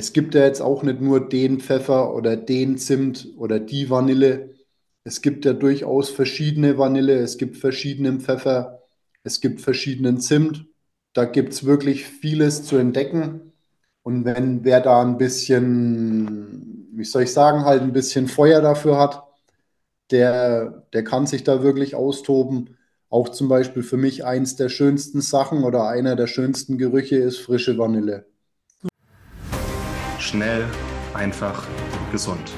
es gibt ja jetzt auch nicht nur den Pfeffer oder den Zimt oder die Vanille. Es gibt ja durchaus verschiedene Vanille, es gibt verschiedenen Pfeffer, es gibt verschiedenen Zimt. Da gibt es wirklich vieles zu entdecken. Und wenn wer da ein bisschen, wie soll ich sagen, halt ein bisschen Feuer dafür hat, der, der kann sich da wirklich austoben. Auch zum Beispiel für mich eins der schönsten Sachen oder einer der schönsten Gerüche ist frische Vanille. Schnell, einfach, gesund.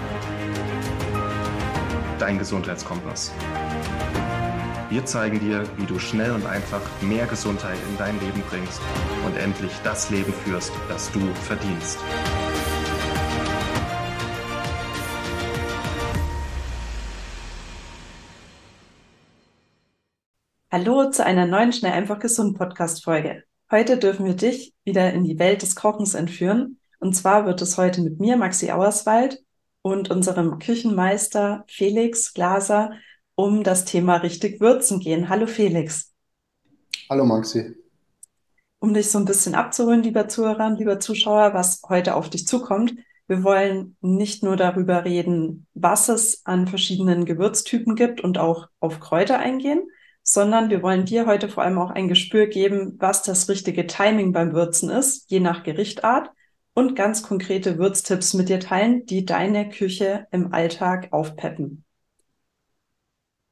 Dein Gesundheitskompass. Wir zeigen dir, wie du schnell und einfach mehr Gesundheit in dein Leben bringst und endlich das Leben führst, das du verdienst. Hallo zu einer neuen Schnell einfach gesund Podcast Folge. Heute dürfen wir dich wieder in die Welt des Kochens entführen. Und zwar wird es heute mit mir, Maxi Auerswald, und unserem Küchenmeister Felix Glaser um das Thema richtig würzen gehen. Hallo Felix. Hallo Maxi. Um dich so ein bisschen abzuholen, lieber Zuhörer, lieber Zuschauer, was heute auf dich zukommt. Wir wollen nicht nur darüber reden, was es an verschiedenen Gewürztypen gibt und auch auf Kräuter eingehen, sondern wir wollen dir heute vor allem auch ein Gespür geben, was das richtige Timing beim Würzen ist, je nach Gerichtart und ganz konkrete Würztipps mit dir teilen, die deine Küche im Alltag aufpeppen.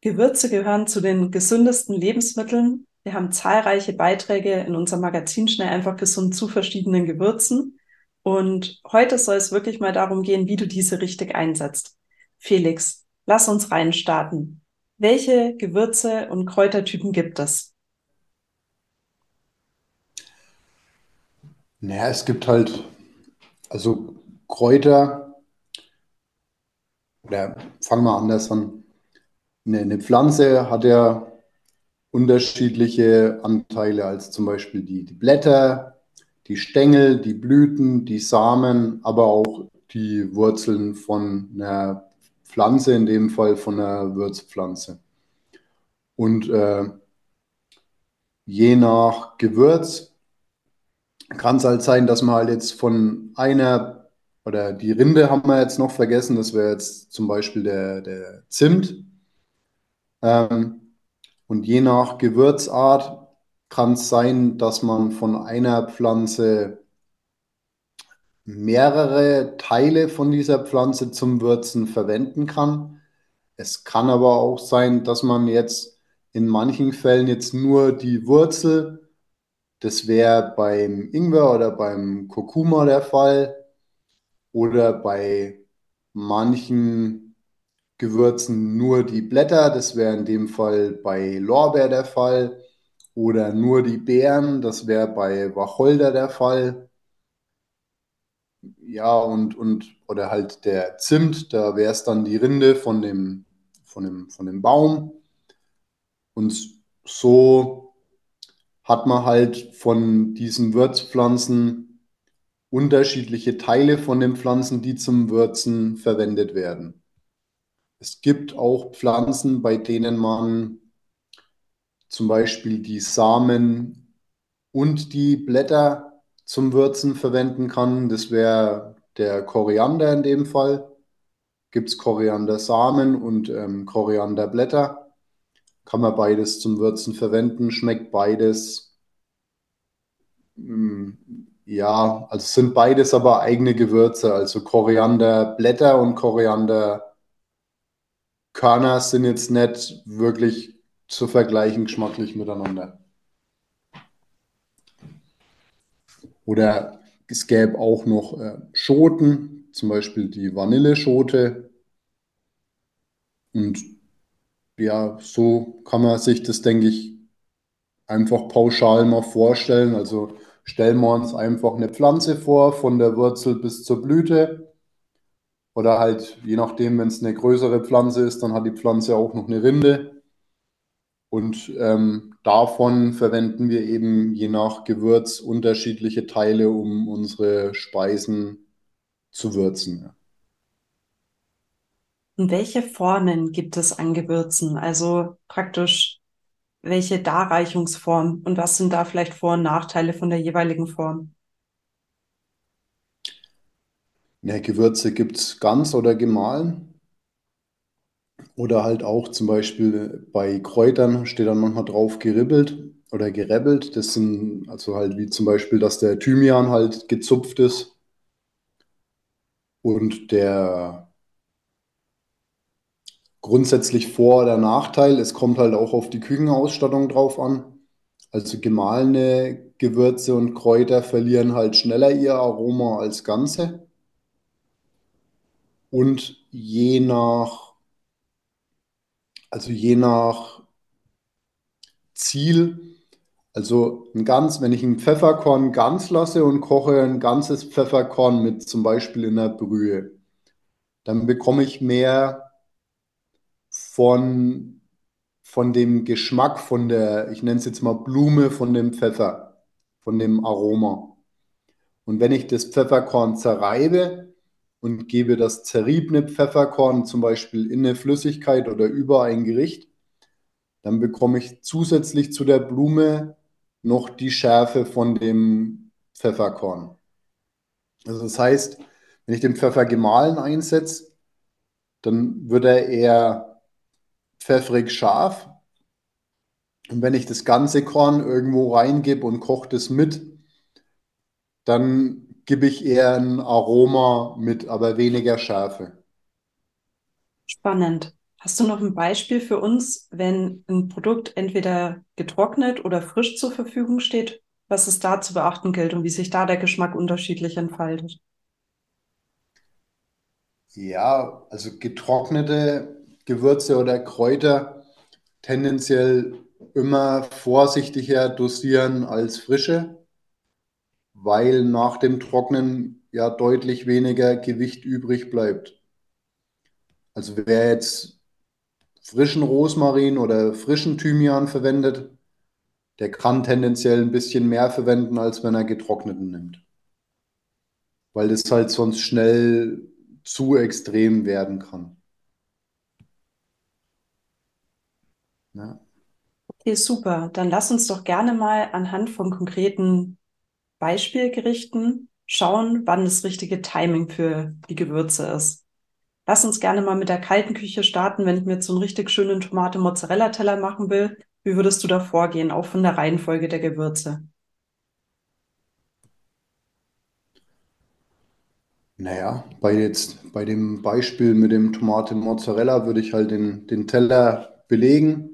Gewürze gehören zu den gesündesten Lebensmitteln. Wir haben zahlreiche Beiträge in unserem Magazin Schnell einfach gesund zu verschiedenen Gewürzen. Und heute soll es wirklich mal darum gehen, wie du diese richtig einsetzt. Felix, lass uns reinstarten. Welche Gewürze und Kräutertypen gibt es? Naja, es gibt halt, also Kräuter, oder fangen wir anders an. Eine, eine Pflanze hat ja unterschiedliche Anteile als zum Beispiel die, die Blätter, die Stängel, die Blüten, die Samen, aber auch die Wurzeln von einer Pflanze, in dem Fall von einer Würzpflanze. Und äh, je nach Gewürz kann es halt sein, dass man halt jetzt von einer, oder die Rinde haben wir jetzt noch vergessen, das wäre jetzt zum Beispiel der, der Zimt. Ähm, und je nach Gewürzart kann es sein, dass man von einer Pflanze mehrere Teile von dieser Pflanze zum Würzen verwenden kann. Es kann aber auch sein, dass man jetzt in manchen Fällen jetzt nur die Wurzel, das wäre beim Ingwer oder beim Kurkuma der Fall, oder bei manchen Gewürzen nur die Blätter, das wäre in dem Fall bei Lorbeer der Fall, oder nur die Beeren, das wäre bei Wacholder der Fall. Ja, und, und oder halt der Zimt, da wäre es dann die Rinde von dem, von dem, von dem Baum. Und so hat man halt von diesen Würzpflanzen unterschiedliche Teile von den Pflanzen, die zum Würzen verwendet werden. Es gibt auch Pflanzen, bei denen man zum Beispiel die Samen und die Blätter zum Würzen verwenden kann. Das wäre der Koriander in dem Fall. Gibt es Koriandersamen und ähm, Korianderblätter. Kann man beides zum Würzen verwenden. Schmeckt beides. Mm, ja, also sind beides aber eigene Gewürze. Also Korianderblätter und Koriander Körner sind jetzt nicht wirklich zu vergleichen geschmacklich miteinander. Oder es gäbe auch noch äh, Schoten, zum Beispiel die Vanilleschote. Und ja, so kann man sich das, denke ich, einfach pauschal mal vorstellen. Also stellen wir uns einfach eine Pflanze vor, von der Wurzel bis zur Blüte. Oder halt, je nachdem, wenn es eine größere Pflanze ist, dann hat die Pflanze auch noch eine Rinde. Und ähm, davon verwenden wir eben je nach Gewürz unterschiedliche Teile, um unsere Speisen zu würzen. Und welche Formen gibt es an Gewürzen? Also praktisch welche Darreichungsform und was sind da vielleicht Vor- und Nachteile von der jeweiligen Form? Ja, Gewürze gibt es ganz oder gemahlen. Oder halt auch zum Beispiel bei Kräutern steht dann manchmal drauf geribbelt oder gerebbelt. Das sind also halt wie zum Beispiel, dass der Thymian halt gezupft ist. Und der grundsätzlich Vor- oder Nachteil, es kommt halt auch auf die Küchenausstattung drauf an. Also gemahlene Gewürze und Kräuter verlieren halt schneller ihr Aroma als ganze. Und je nach, also je nach Ziel, also ein ganz, wenn ich ein Pfefferkorn ganz lasse und koche ein ganzes Pfefferkorn mit zum Beispiel in der Brühe, dann bekomme ich mehr von, von dem Geschmack, von der, ich nenne es jetzt mal Blume, von dem Pfeffer, von dem Aroma. Und wenn ich das Pfefferkorn zerreibe und gebe das zerriebene Pfefferkorn zum Beispiel in eine Flüssigkeit oder über ein Gericht, dann bekomme ich zusätzlich zu der Blume noch die Schärfe von dem Pfefferkorn. Also das heißt, wenn ich den Pfeffer gemahlen einsetze, dann wird er eher pfeffrig scharf. Und wenn ich das ganze Korn irgendwo reingebe und koche das mit, dann gebe ich eher ein Aroma mit, aber weniger Schärfe. Spannend. Hast du noch ein Beispiel für uns, wenn ein Produkt entweder getrocknet oder frisch zur Verfügung steht, was es da zu beachten gilt und wie sich da der Geschmack unterschiedlich entfaltet? Ja, also getrocknete Gewürze oder Kräuter tendenziell immer vorsichtiger dosieren als frische, weil nach dem Trocknen ja deutlich weniger Gewicht übrig bleibt. Also wer jetzt frischen Rosmarin oder frischen Thymian verwendet, der kann tendenziell ein bisschen mehr verwenden, als wenn er getrockneten nimmt. Weil das halt sonst schnell zu extrem werden kann. Ja. Okay, super. Dann lass uns doch gerne mal anhand von konkreten Beispielgerichten schauen, wann das richtige Timing für die Gewürze ist. Lass uns gerne mal mit der kalten Küche starten, wenn ich mir jetzt so einen richtig schönen Tomate-Mozzarella-Teller machen will. Wie würdest du da vorgehen, auch von der Reihenfolge der Gewürze? Naja, bei jetzt, bei dem Beispiel mit dem Tomate Mozzarella würde ich halt den, den Teller belegen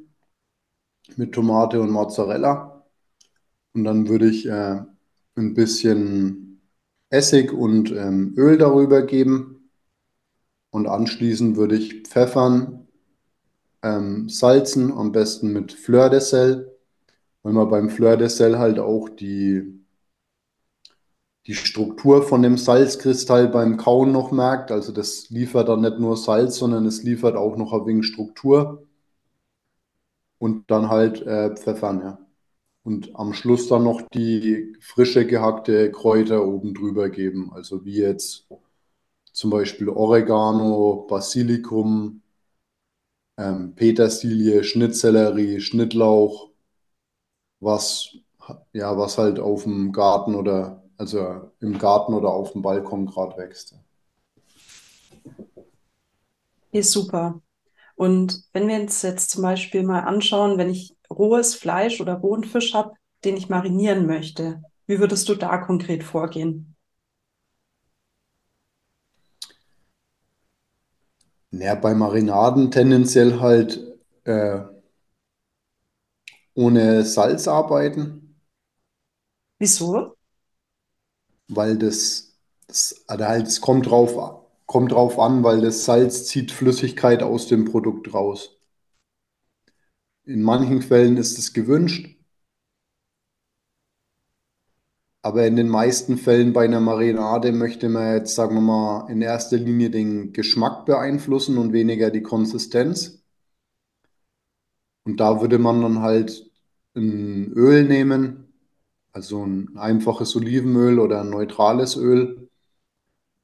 mit Tomate und Mozzarella. Und dann würde ich äh, ein bisschen Essig und ähm, Öl darüber geben. Und anschließend würde ich pfeffern, ähm, salzen, am besten mit Fleur de Sel, weil man beim Fleur de Sel halt auch die die Struktur von dem Salzkristall beim Kauen noch merkt. Also das liefert dann nicht nur Salz, sondern es liefert auch noch ein wenig Struktur. Und dann halt äh, Pfeffern, ja. Und am Schluss dann noch die frische gehackte Kräuter oben drüber geben. Also wie jetzt zum Beispiel Oregano, Basilikum, ähm, Petersilie, Schnittsellerie, Schnittlauch, was, ja, was halt auf dem Garten oder also im Garten oder auf dem Balkon gerade wächst. Ist super. Und wenn wir uns jetzt zum Beispiel mal anschauen, wenn ich rohes Fleisch oder rohen Fisch habe, den ich marinieren möchte, wie würdest du da konkret vorgehen? Ja, bei Marinaden tendenziell halt äh, ohne Salz arbeiten. Wieso? weil das, das also halt, es kommt drauf, kommt drauf an, weil das Salz zieht Flüssigkeit aus dem Produkt raus. In manchen Fällen ist es gewünscht, aber in den meisten Fällen bei einer Marinade möchte man jetzt, sagen wir mal, in erster Linie den Geschmack beeinflussen und weniger die Konsistenz. Und da würde man dann halt ein Öl nehmen, also ein einfaches Olivenöl oder ein neutrales Öl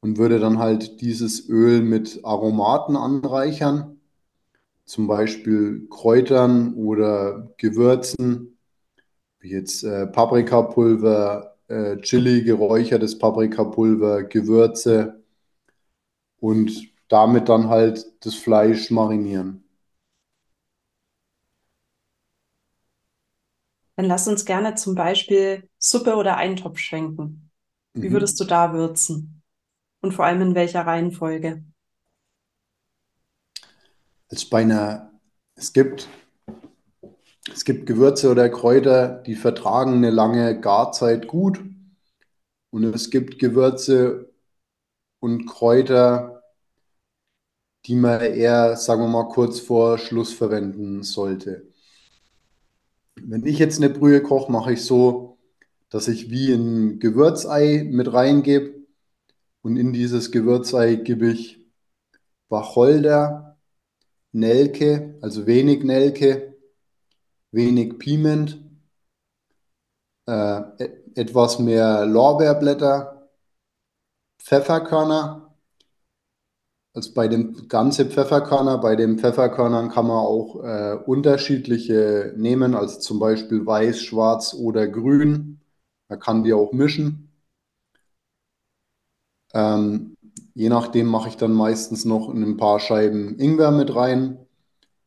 und würde dann halt dieses Öl mit Aromaten anreichern, zum Beispiel Kräutern oder Gewürzen, wie jetzt äh, Paprikapulver, äh, Chili, geräuchertes Paprikapulver, Gewürze, und damit dann halt das Fleisch marinieren. Dann lass uns gerne zum Beispiel Suppe oder Eintopf schwenken. Wie Mhm. würdest du da würzen? Und vor allem in welcher Reihenfolge? Als bei einer, es gibt, es gibt Gewürze oder Kräuter, die vertragen eine lange Garzeit gut. Und es gibt Gewürze und Kräuter, die man eher, sagen wir mal, kurz vor Schluss verwenden sollte. Wenn ich jetzt eine Brühe koche, mache ich so, dass ich wie ein Gewürzei mit reingebe und in dieses Gewürzei gebe ich Wacholder, Nelke, also wenig Nelke, wenig Piment, äh, etwas mehr Lorbeerblätter, Pfefferkörner. Also bei dem ganze Pfefferkörner, bei den Pfefferkörnern kann man auch äh, unterschiedliche nehmen, also zum Beispiel weiß, schwarz oder grün. Man kann die auch mischen. Ähm, je nachdem mache ich dann meistens noch ein paar Scheiben Ingwer mit rein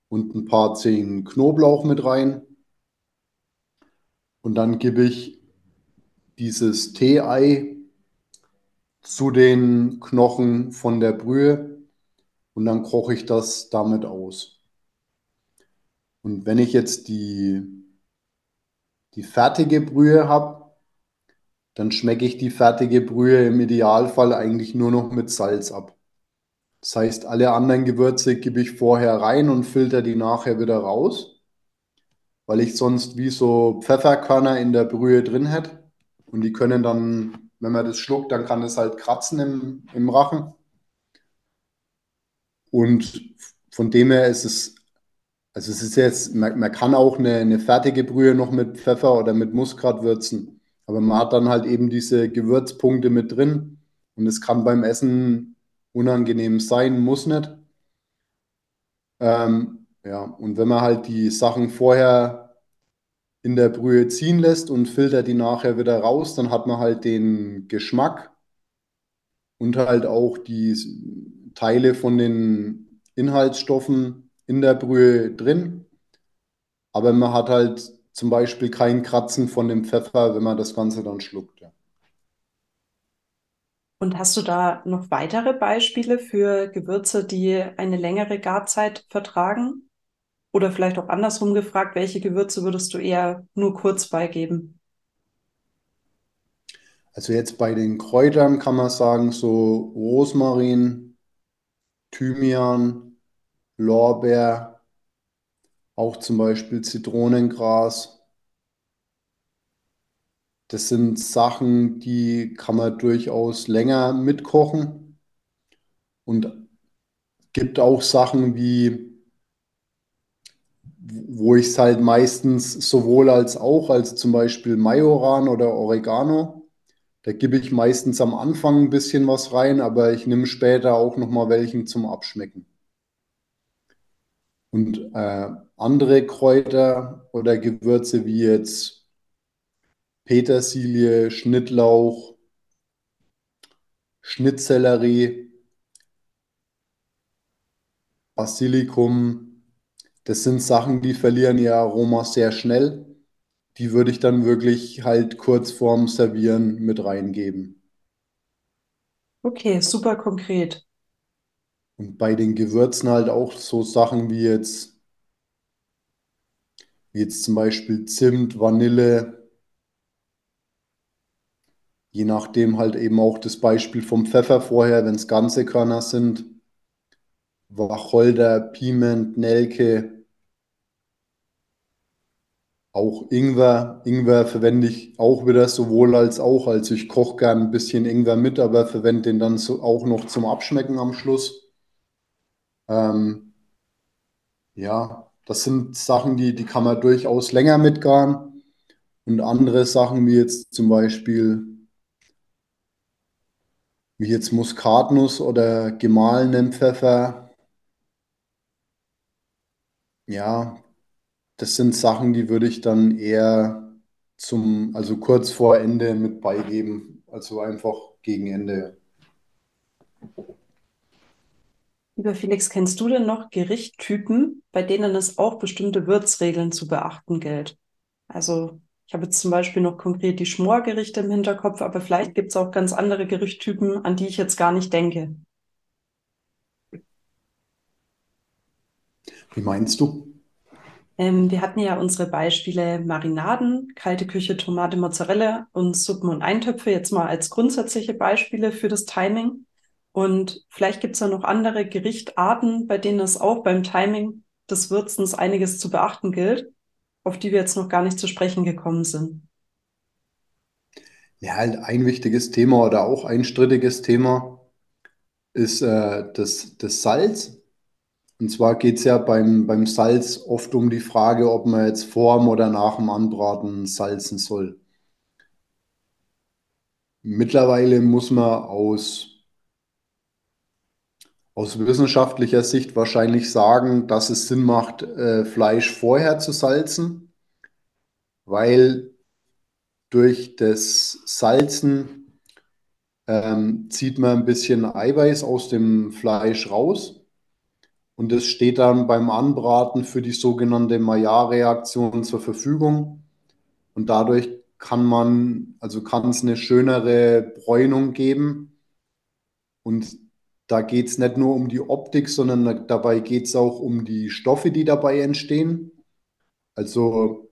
und ein paar Zehen Knoblauch mit rein. Und dann gebe ich dieses Tee-Ei zu den Knochen von der Brühe und dann koche ich das damit aus. Und wenn ich jetzt die, die fertige Brühe habe, dann schmecke ich die fertige Brühe im Idealfall eigentlich nur noch mit Salz ab. Das heißt, alle anderen Gewürze gebe ich vorher rein und filter die nachher wieder raus, weil ich sonst wie so Pfefferkörner in der Brühe drin hätte. Und die können dann, wenn man das schluckt, dann kann es halt kratzen im, im Rachen. Und von dem her ist es, also es ist jetzt, man, man kann auch eine, eine fertige Brühe noch mit Pfeffer oder mit Muskat würzen. Aber man hat dann halt eben diese Gewürzpunkte mit drin. Und es kann beim Essen unangenehm sein, muss nicht. Ähm, ja, und wenn man halt die Sachen vorher in der Brühe ziehen lässt und filtert die nachher wieder raus, dann hat man halt den Geschmack und halt auch die Teile von den Inhaltsstoffen in der Brühe drin. Aber man hat halt zum Beispiel kein Kratzen von dem Pfeffer, wenn man das Ganze dann schluckt. Ja. Und hast du da noch weitere Beispiele für Gewürze, die eine längere Garzeit vertragen? Oder vielleicht auch andersrum gefragt, welche Gewürze würdest du eher nur kurz beigeben? Also jetzt bei den Kräutern kann man sagen, so Rosmarin, Thymian, Lorbeer, auch zum Beispiel Zitronengras. Das sind Sachen, die kann man durchaus länger mitkochen. Und gibt auch Sachen wie, wo ich es halt meistens sowohl als auch, als zum Beispiel Majoran oder Oregano. Da gebe ich meistens am Anfang ein bisschen was rein, aber ich nehme später auch noch mal welchen zum Abschmecken. Und äh, andere Kräuter oder Gewürze wie jetzt Petersilie, Schnittlauch, Schnittsellerie, Basilikum, das sind Sachen, die verlieren ihr Aroma sehr schnell. Die würde ich dann wirklich halt kurz vorm Servieren mit reingeben. Okay, super konkret. Und bei den Gewürzen halt auch so Sachen wie jetzt, wie jetzt zum Beispiel Zimt, Vanille, je nachdem halt eben auch das Beispiel vom Pfeffer vorher, wenn es ganze Körner sind, Wacholder, Piment, Nelke, auch Ingwer. Ingwer verwende ich auch wieder sowohl als auch. Also ich koche gern ein bisschen Ingwer mit, aber verwende den dann so auch noch zum Abschmecken am Schluss. Ähm, ja, das sind Sachen, die, die kann man durchaus länger mitgaren. Und andere Sachen, wie jetzt zum Beispiel, wie jetzt Muskatnuss oder gemahlenen Pfeffer. Ja, das sind Sachen, die würde ich dann eher zum, also kurz vor Ende mit beigeben. Also einfach gegen Ende. Lieber Felix, kennst du denn noch Gerichttypen, bei denen es auch bestimmte Würzregeln zu beachten gilt? Also ich habe jetzt zum Beispiel noch konkret die Schmorgerichte im Hinterkopf, aber vielleicht gibt es auch ganz andere Gerichttypen, an die ich jetzt gar nicht denke. Wie meinst du? Ähm, wir hatten ja unsere Beispiele Marinaden, kalte Küche, Tomate, Mozzarella und Suppen und Eintöpfe jetzt mal als grundsätzliche Beispiele für das Timing. Und vielleicht gibt es ja noch andere Gerichtarten, bei denen es auch beim Timing des Würzens einiges zu beachten gilt, auf die wir jetzt noch gar nicht zu sprechen gekommen sind. Ja, halt ein wichtiges Thema oder auch ein strittiges Thema ist äh, das, das Salz. Und zwar geht es ja beim, beim Salz oft um die Frage, ob man jetzt vorm oder nach dem Anbraten salzen soll. Mittlerweile muss man aus, aus wissenschaftlicher Sicht wahrscheinlich sagen, dass es Sinn macht, äh, Fleisch vorher zu salzen, weil durch das Salzen ähm, zieht man ein bisschen Eiweiß aus dem Fleisch raus. Und es steht dann beim Anbraten für die sogenannte Maillard-Reaktion zur Verfügung. Und dadurch kann man, also kann es eine schönere Bräunung geben. Und da geht es nicht nur um die Optik, sondern dabei geht es auch um die Stoffe, die dabei entstehen. Also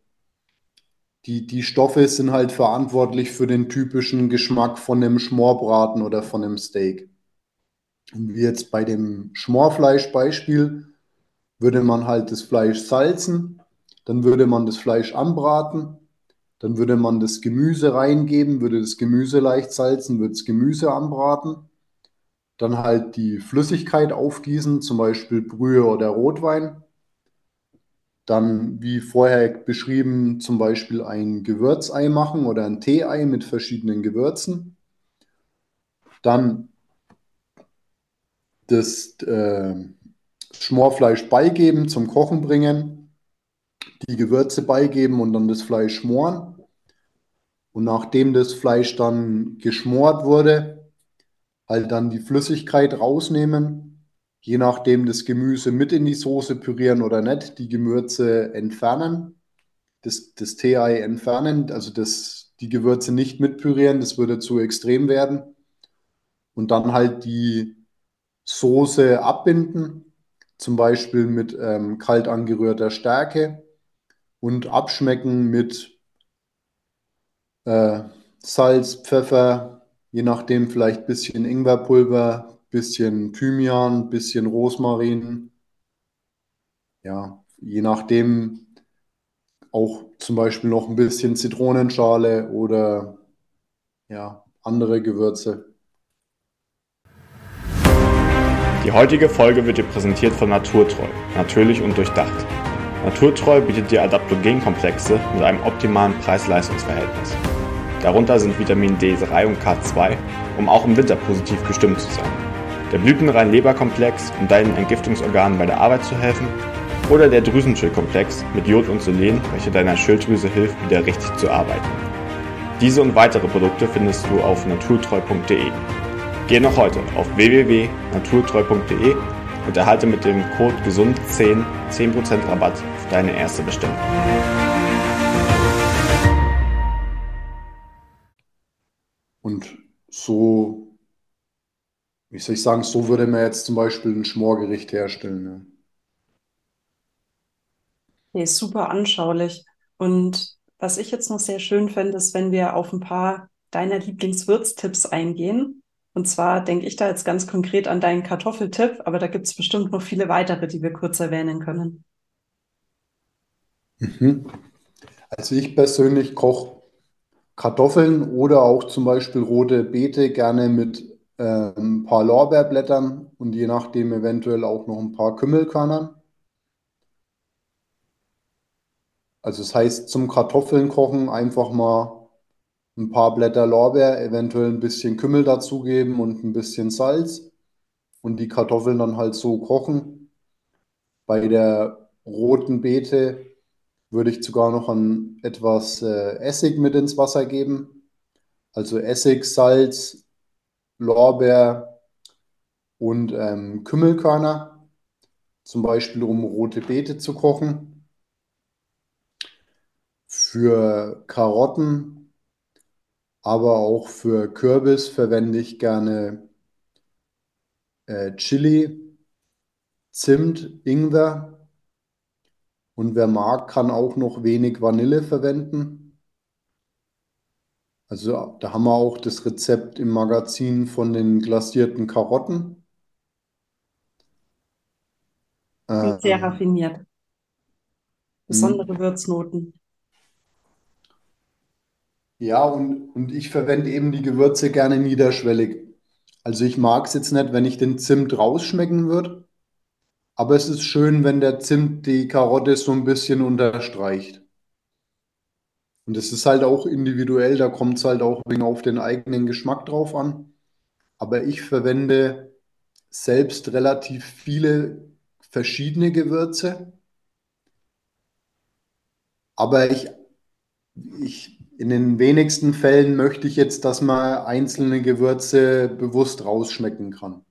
die, die Stoffe sind halt verantwortlich für den typischen Geschmack von einem Schmorbraten oder von einem Steak. Und wie jetzt bei dem Schmorfleischbeispiel würde man halt das Fleisch salzen, dann würde man das Fleisch anbraten, dann würde man das Gemüse reingeben, würde das Gemüse leicht salzen, würde das Gemüse anbraten, dann halt die Flüssigkeit aufgießen, zum Beispiel Brühe oder Rotwein. Dann, wie vorher beschrieben, zum Beispiel ein Gewürzei machen oder ein Teeei mit verschiedenen Gewürzen. Dann das äh, Schmorfleisch beigeben, zum Kochen bringen, die Gewürze beigeben und dann das Fleisch schmoren. Und nachdem das Fleisch dann geschmort wurde, halt dann die Flüssigkeit rausnehmen, je nachdem das Gemüse mit in die Soße pürieren oder nicht, die Gewürze entfernen, das, das Tee-Ei entfernen, also das, die Gewürze nicht mit pürieren, das würde zu extrem werden. Und dann halt die Soße abbinden, zum Beispiel mit ähm, kalt angerührter Stärke und abschmecken mit äh, Salz, Pfeffer, je nachdem vielleicht ein bisschen Ingwerpulver, bisschen Thymian, bisschen Rosmarin. Ja, je nachdem auch zum Beispiel noch ein bisschen Zitronenschale oder ja, andere Gewürze. Die heutige Folge wird dir präsentiert von Naturtreu, natürlich und durchdacht. Naturtreu bietet dir Adaptogenkomplexe mit einem optimalen Preis-Leistungs-Verhältnis. Darunter sind Vitamin D3 und K2, um auch im Winter positiv gestimmt zu sein. Der Blütenrein-Leberkomplex, um deinen Entgiftungsorganen bei der Arbeit zu helfen. Oder der Drüsenschildkomplex mit Jod und Selen, welcher deiner Schilddrüse hilft, wieder richtig zu arbeiten. Diese und weitere Produkte findest du auf naturtreu.de. Geh noch heute auf www.naturtreu.de und erhalte mit dem Code GESUND10 10% Rabatt auf deine erste Bestellung. Und so, wie soll ich sagen, so würde man jetzt zum Beispiel ein Schmorgericht herstellen. Ne? Nee, super anschaulich. Und was ich jetzt noch sehr schön fände, ist, wenn wir auf ein paar deiner Lieblingswürztipps eingehen. Und zwar denke ich da jetzt ganz konkret an deinen Kartoffeltipp, aber da gibt es bestimmt noch viele weitere, die wir kurz erwähnen können. Mhm. Also ich persönlich koche Kartoffeln oder auch zum Beispiel rote Beete gerne mit äh, ein paar Lorbeerblättern und je nachdem eventuell auch noch ein paar Kümmelkörnern. Also das heißt, zum Kartoffeln kochen einfach mal ein paar Blätter Lorbeer, eventuell ein bisschen Kümmel dazugeben und ein bisschen Salz und die Kartoffeln dann halt so kochen. Bei der roten Beete würde ich sogar noch an etwas äh, Essig mit ins Wasser geben. Also Essig, Salz, Lorbeer und ähm, Kümmelkörner, zum Beispiel um rote Beete zu kochen. Für Karotten, aber auch für Kürbis verwende ich gerne äh, Chili, Zimt, Ingwer und wer mag, kann auch noch wenig Vanille verwenden. Also da haben wir auch das Rezept im Magazin von den glasierten Karotten. Klingt sehr Ähm, raffiniert. hm. Besondere Würznoten. Ja, und, und ich verwende eben die Gewürze gerne niederschwellig. Also ich mag es jetzt nicht, wenn ich den Zimt rausschmecken würde, aber es ist schön, wenn der Zimt die Karotte so ein bisschen unterstreicht. Und es ist halt auch individuell, da kommt es halt auch wegen auf den eigenen Geschmack drauf an. Aber ich verwende selbst relativ viele verschiedene Gewürze, aber ich, ich in den wenigsten Fällen möchte ich jetzt, dass man einzelne Gewürze bewusst rausschmecken kann.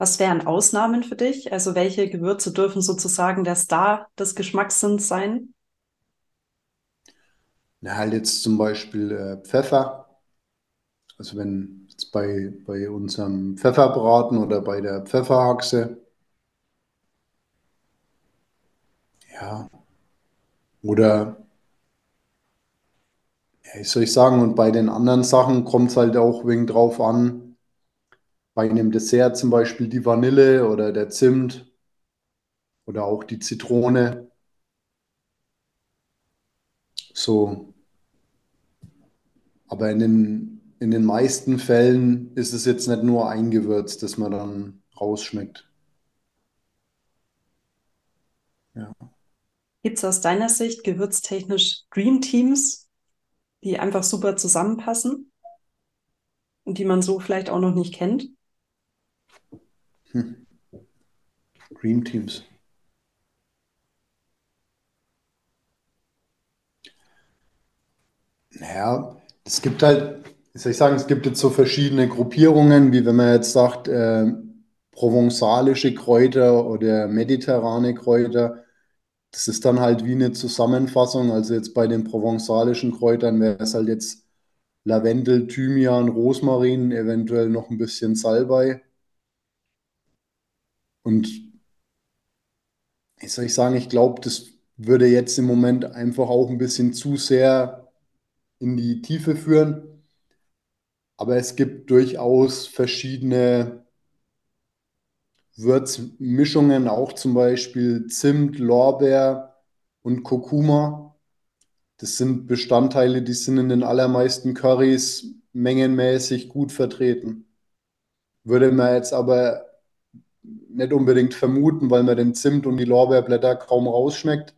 Was wären Ausnahmen für dich? Also welche Gewürze dürfen sozusagen der Star des Geschmackssinns sein? Na, halt jetzt zum Beispiel äh, Pfeffer. Also wenn jetzt bei, bei unserem Pfefferbraten oder bei der Pfefferhaxe, ja, oder ja, wie soll ich sagen, und bei den anderen Sachen kommt es halt auch wegen drauf an. Bei einem Dessert zum Beispiel die Vanille oder der Zimt oder auch die Zitrone. So, aber in den, in den meisten Fällen ist es jetzt nicht nur ein Gewürz, das man dann rausschmeckt. Ja. Gibt es aus deiner Sicht gewürztechnisch Dream Teams, die einfach super zusammenpassen und die man so vielleicht auch noch nicht kennt? Hm. Dream Teams. Naja, es gibt halt, wie soll ich sagen, es gibt jetzt so verschiedene Gruppierungen, wie wenn man jetzt sagt, äh, provenzalische Kräuter oder mediterrane Kräuter. Das ist dann halt wie eine Zusammenfassung. Also jetzt bei den provenzalischen Kräutern wäre es halt jetzt Lavendel, Thymian, Rosmarin, eventuell noch ein bisschen Salbei. Und wie soll ich sagen, ich glaube, das würde jetzt im Moment einfach auch ein bisschen zu sehr in die Tiefe führen. Aber es gibt durchaus verschiedene Würzmischungen, auch zum Beispiel Zimt, Lorbeer und Kurkuma. Das sind Bestandteile, die sind in den allermeisten Currys mengenmäßig gut vertreten. Würde man jetzt aber nicht unbedingt vermuten, weil man den Zimt und die Lorbeerblätter kaum rausschmeckt.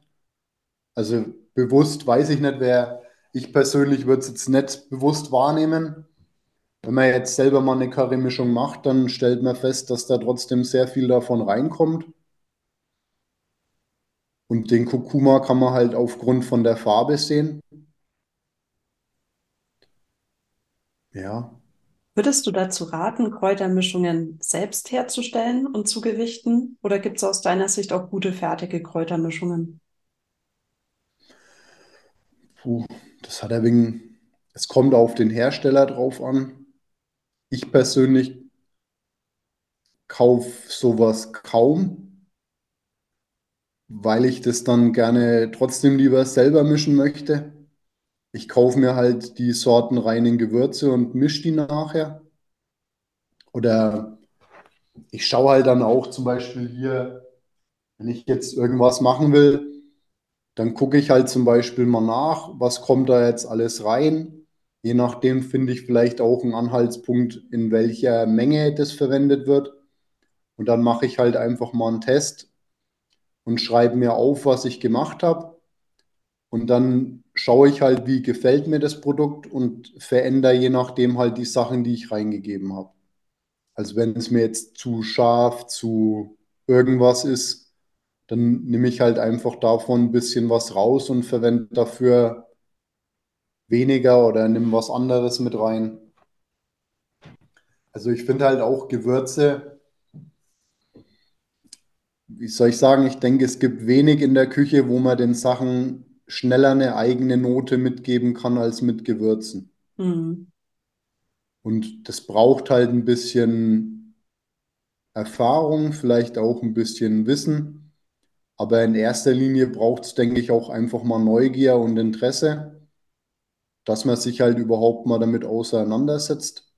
Also bewusst weiß ich nicht, wer ich persönlich würde es jetzt nicht bewusst wahrnehmen. Wenn man jetzt selber mal eine Currymischung macht, dann stellt man fest, dass da trotzdem sehr viel davon reinkommt. Und den Kurkuma kann man halt aufgrund von der Farbe sehen. Ja. Würdest du dazu raten, Kräutermischungen selbst herzustellen und zu gewichten? Oder gibt es aus deiner Sicht auch gute fertige Kräutermischungen? Puh, das hat er wegen, es kommt auf den Hersteller drauf an. Ich persönlich kaufe sowas kaum, weil ich das dann gerne trotzdem lieber selber mischen möchte. Ich kaufe mir halt die sortenreinen Gewürze und mische die nachher. Oder ich schaue halt dann auch zum Beispiel hier, wenn ich jetzt irgendwas machen will, dann gucke ich halt zum Beispiel mal nach, was kommt da jetzt alles rein. Je nachdem finde ich vielleicht auch einen Anhaltspunkt, in welcher Menge das verwendet wird. Und dann mache ich halt einfach mal einen Test und schreibe mir auf, was ich gemacht habe. Und dann schaue ich halt, wie gefällt mir das Produkt und verändere je nachdem halt die Sachen, die ich reingegeben habe. Also wenn es mir jetzt zu scharf, zu irgendwas ist, dann nehme ich halt einfach davon ein bisschen was raus und verwende dafür weniger oder nimm was anderes mit rein. Also ich finde halt auch Gewürze, wie soll ich sagen, ich denke, es gibt wenig in der Küche, wo man den Sachen schneller eine eigene Note mitgeben kann als mit Gewürzen. Mhm. Und das braucht halt ein bisschen Erfahrung, vielleicht auch ein bisschen Wissen. Aber in erster Linie braucht es, denke ich, auch einfach mal Neugier und Interesse, dass man sich halt überhaupt mal damit auseinandersetzt.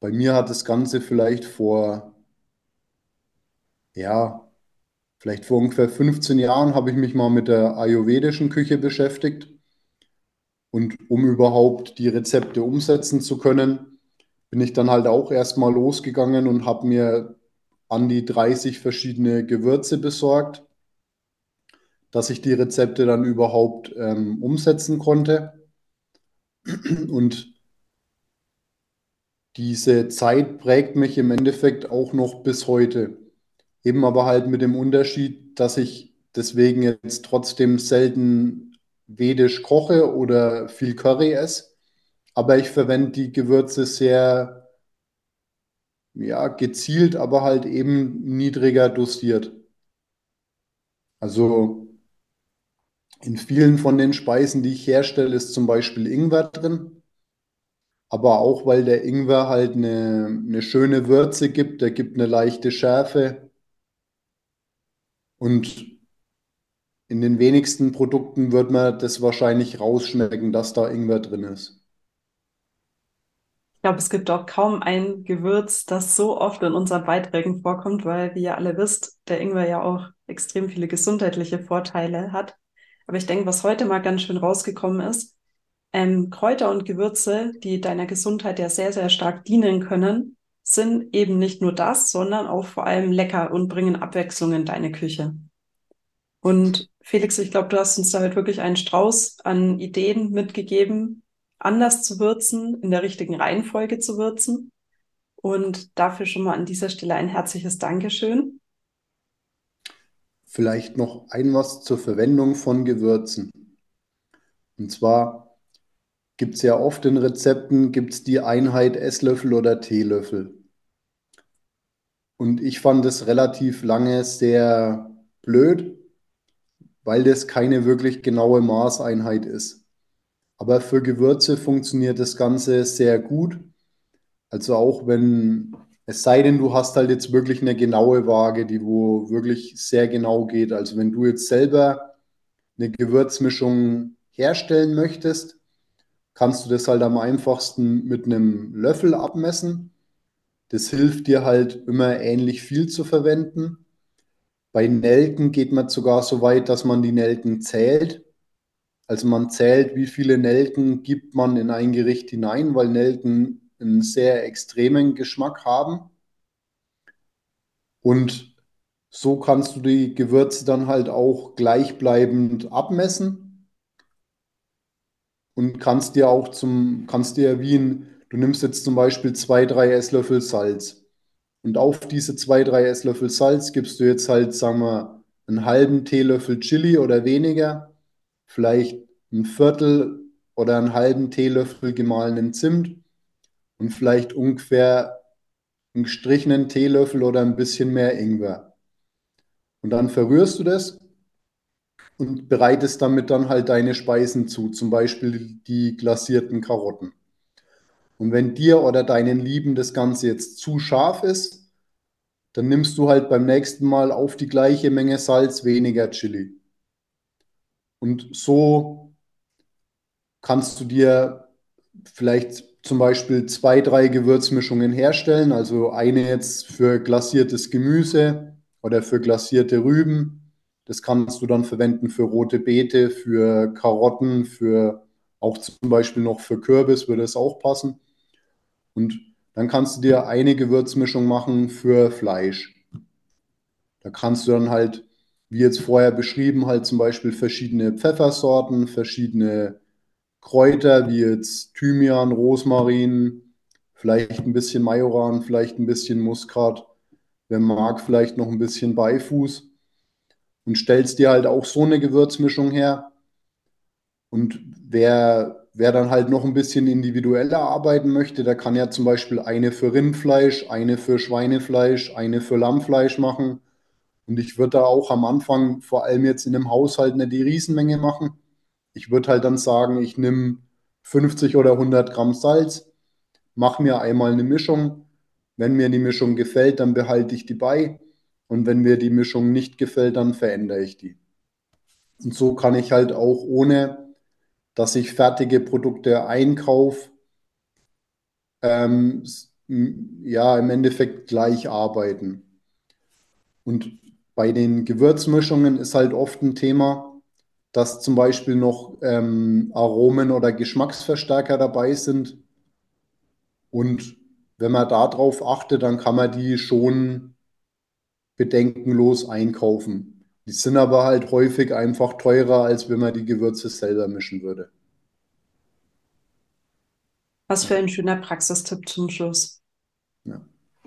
Bei mir hat das Ganze vielleicht vor, ja, vielleicht vor ungefähr 15 Jahren habe ich mich mal mit der ayurvedischen Küche beschäftigt. Und um überhaupt die Rezepte umsetzen zu können, bin ich dann halt auch erstmal losgegangen und habe mir an die 30 verschiedene Gewürze besorgt, dass ich die Rezepte dann überhaupt ähm, umsetzen konnte. Und diese Zeit prägt mich im Endeffekt auch noch bis heute. Eben aber halt mit dem Unterschied, dass ich deswegen jetzt trotzdem selten vedisch koche oder viel Curry esse. Aber ich verwende die Gewürze sehr, ja, gezielt, aber halt eben niedriger dosiert. Also in vielen von den Speisen, die ich herstelle, ist zum Beispiel Ingwer drin. Aber auch, weil der Ingwer halt eine, eine schöne Würze gibt, der gibt eine leichte Schärfe. Und in den wenigsten Produkten wird man das wahrscheinlich rausschmecken, dass da Ingwer drin ist. Ich glaube, es gibt auch kaum ein Gewürz, das so oft in unseren Beiträgen vorkommt, weil, wie ihr alle wisst, der Ingwer ja auch extrem viele gesundheitliche Vorteile hat. Aber ich denke, was heute mal ganz schön rausgekommen ist, ähm, Kräuter und Gewürze, die deiner Gesundheit ja sehr, sehr stark dienen können, sind eben nicht nur das, sondern auch vor allem lecker und bringen Abwechslung in deine Küche. Und Felix, ich glaube, du hast uns da halt wirklich einen Strauß an Ideen mitgegeben, anders zu würzen, in der richtigen Reihenfolge zu würzen. Und dafür schon mal an dieser Stelle ein herzliches Dankeschön. Vielleicht noch ein was zur Verwendung von Gewürzen. Und zwar gibt es ja oft in Rezepten, gibt es die Einheit Esslöffel oder Teelöffel. Und ich fand es relativ lange sehr blöd, weil das keine wirklich genaue Maßeinheit ist. Aber für Gewürze funktioniert das Ganze sehr gut. Also auch wenn, es sei denn, du hast halt jetzt wirklich eine genaue Waage, die wo wirklich sehr genau geht. Also wenn du jetzt selber eine Gewürzmischung herstellen möchtest, kannst du das halt am einfachsten mit einem Löffel abmessen. Das hilft dir halt immer ähnlich viel zu verwenden. Bei Nelken geht man sogar so weit, dass man die Nelken zählt. Also man zählt, wie viele Nelken gibt man in ein Gericht hinein, weil Nelken einen sehr extremen Geschmack haben. Und so kannst du die Gewürze dann halt auch gleichbleibend abmessen und kannst dir auch zum, kannst dir ein, du nimmst jetzt zum Beispiel zwei, drei Esslöffel Salz und auf diese zwei, drei Esslöffel Salz gibst du jetzt halt, sagen wir, einen halben Teelöffel Chili oder weniger, vielleicht ein Viertel oder einen halben Teelöffel gemahlenen Zimt und vielleicht ungefähr einen gestrichenen Teelöffel oder ein bisschen mehr Ingwer. Und dann verrührst du das und bereitest damit dann halt deine Speisen zu, zum Beispiel die glasierten Karotten. Und wenn dir oder deinen Lieben das Ganze jetzt zu scharf ist, dann nimmst du halt beim nächsten Mal auf die gleiche Menge Salz weniger Chili. Und so kannst du dir vielleicht zum Beispiel zwei, drei Gewürzmischungen herstellen. Also eine jetzt für glasiertes Gemüse oder für glasierte Rüben. Das kannst du dann verwenden für rote Beete, für Karotten, für auch zum Beispiel noch für Kürbis würde es auch passen. Und dann kannst du dir eine Gewürzmischung machen für Fleisch. Da kannst du dann halt, wie jetzt vorher beschrieben, halt zum Beispiel verschiedene Pfeffersorten, verschiedene Kräuter, wie jetzt Thymian, Rosmarin, vielleicht ein bisschen Majoran, vielleicht ein bisschen Muskat, wer mag, vielleicht noch ein bisschen Beifuß und stellst dir halt auch so eine Gewürzmischung her. Und wer wer dann halt noch ein bisschen individueller arbeiten möchte, der kann ja zum Beispiel eine für Rindfleisch, eine für Schweinefleisch, eine für Lammfleisch machen. Und ich würde da auch am Anfang, vor allem jetzt in dem Haushalt, nicht die Riesenmenge machen. Ich würde halt dann sagen, ich nehme 50 oder 100 Gramm Salz, mache mir einmal eine Mischung. Wenn mir die Mischung gefällt, dann behalte ich die bei. Und wenn mir die Mischung nicht gefällt, dann verändere ich die. Und so kann ich halt auch ohne, dass ich fertige Produkte einkaufe, ähm, ja, im Endeffekt gleich arbeiten. Und bei den Gewürzmischungen ist halt oft ein Thema, dass zum Beispiel noch ähm, Aromen oder Geschmacksverstärker dabei sind. Und wenn man darauf achtet, dann kann man die schon bedenkenlos einkaufen. Die sind aber halt häufig einfach teurer, als wenn man die Gewürze selber mischen würde. Was für ein schöner Praxistipp zum Schluss. Ja.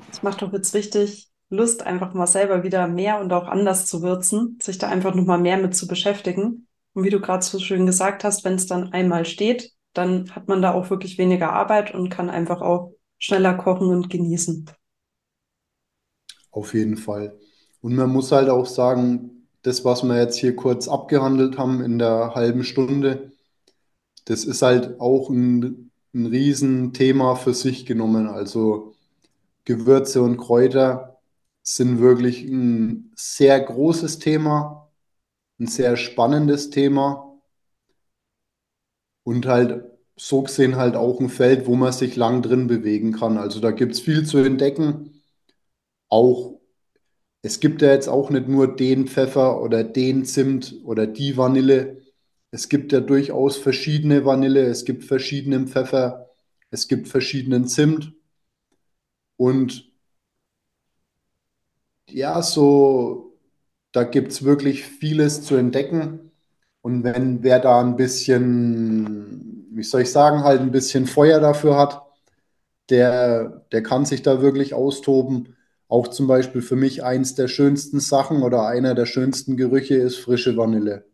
Das macht doch jetzt richtig Lust, einfach mal selber wieder mehr und auch anders zu würzen, sich da einfach nochmal mehr mit zu beschäftigen. Und wie du gerade so schön gesagt hast, wenn es dann einmal steht, dann hat man da auch wirklich weniger Arbeit und kann einfach auch schneller kochen und genießen. Auf jeden Fall. Und man muss halt auch sagen, das, was wir jetzt hier kurz abgehandelt haben in der halben Stunde, das ist halt auch ein, ein Riesenthema für sich genommen. Also Gewürze und Kräuter sind wirklich ein sehr großes Thema, ein sehr spannendes Thema und halt so gesehen halt auch ein Feld, wo man sich lang drin bewegen kann. Also da gibt es viel zu entdecken. Auch es gibt ja jetzt auch nicht nur den Pfeffer oder den Zimt oder die Vanille. Es gibt ja durchaus verschiedene Vanille, es gibt verschiedenen Pfeffer, es gibt verschiedenen Zimt. Und ja, so, da gibt es wirklich vieles zu entdecken. Und wenn wer da ein bisschen, wie soll ich sagen, halt ein bisschen Feuer dafür hat, der, der kann sich da wirklich austoben. Auch zum Beispiel für mich eins der schönsten Sachen oder einer der schönsten Gerüche ist frische Vanille.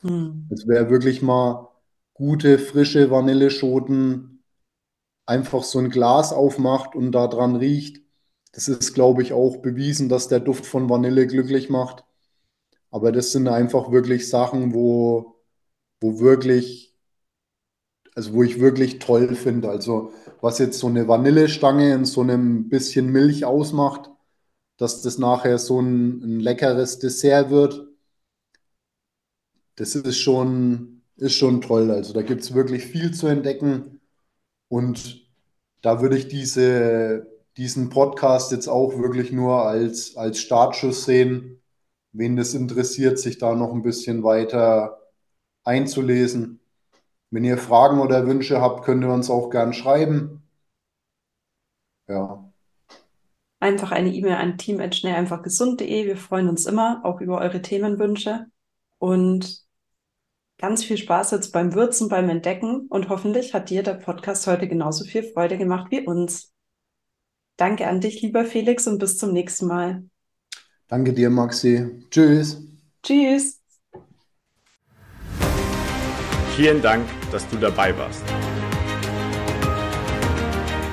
Hm. Es wäre wirklich mal gute, frische Vanilleschoten, einfach so ein Glas aufmacht und da dran riecht. Das ist, glaube ich, auch bewiesen, dass der Duft von Vanille glücklich macht. Aber das sind einfach wirklich Sachen, wo, wo wirklich, also wo ich wirklich toll finde. Also was jetzt so eine Vanillestange in so einem bisschen Milch ausmacht, dass das nachher so ein, ein leckeres Dessert wird, das ist schon, ist schon toll. Also da gibt es wirklich viel zu entdecken. Und da würde ich diese diesen Podcast jetzt auch wirklich nur als, als Startschuss sehen. Wen das interessiert, sich da noch ein bisschen weiter einzulesen. Wenn ihr Fragen oder Wünsche habt, könnt ihr uns auch gern schreiben. Ja. Einfach eine E-Mail an team.schnelleinfachgesund.de. Wir freuen uns immer auch über eure Themenwünsche und ganz viel Spaß jetzt beim Würzen, beim Entdecken und hoffentlich hat dir der Podcast heute genauso viel Freude gemacht wie uns. Danke an dich, lieber Felix, und bis zum nächsten Mal. Danke dir, Maxi. Tschüss. Tschüss. Vielen Dank, dass du dabei warst.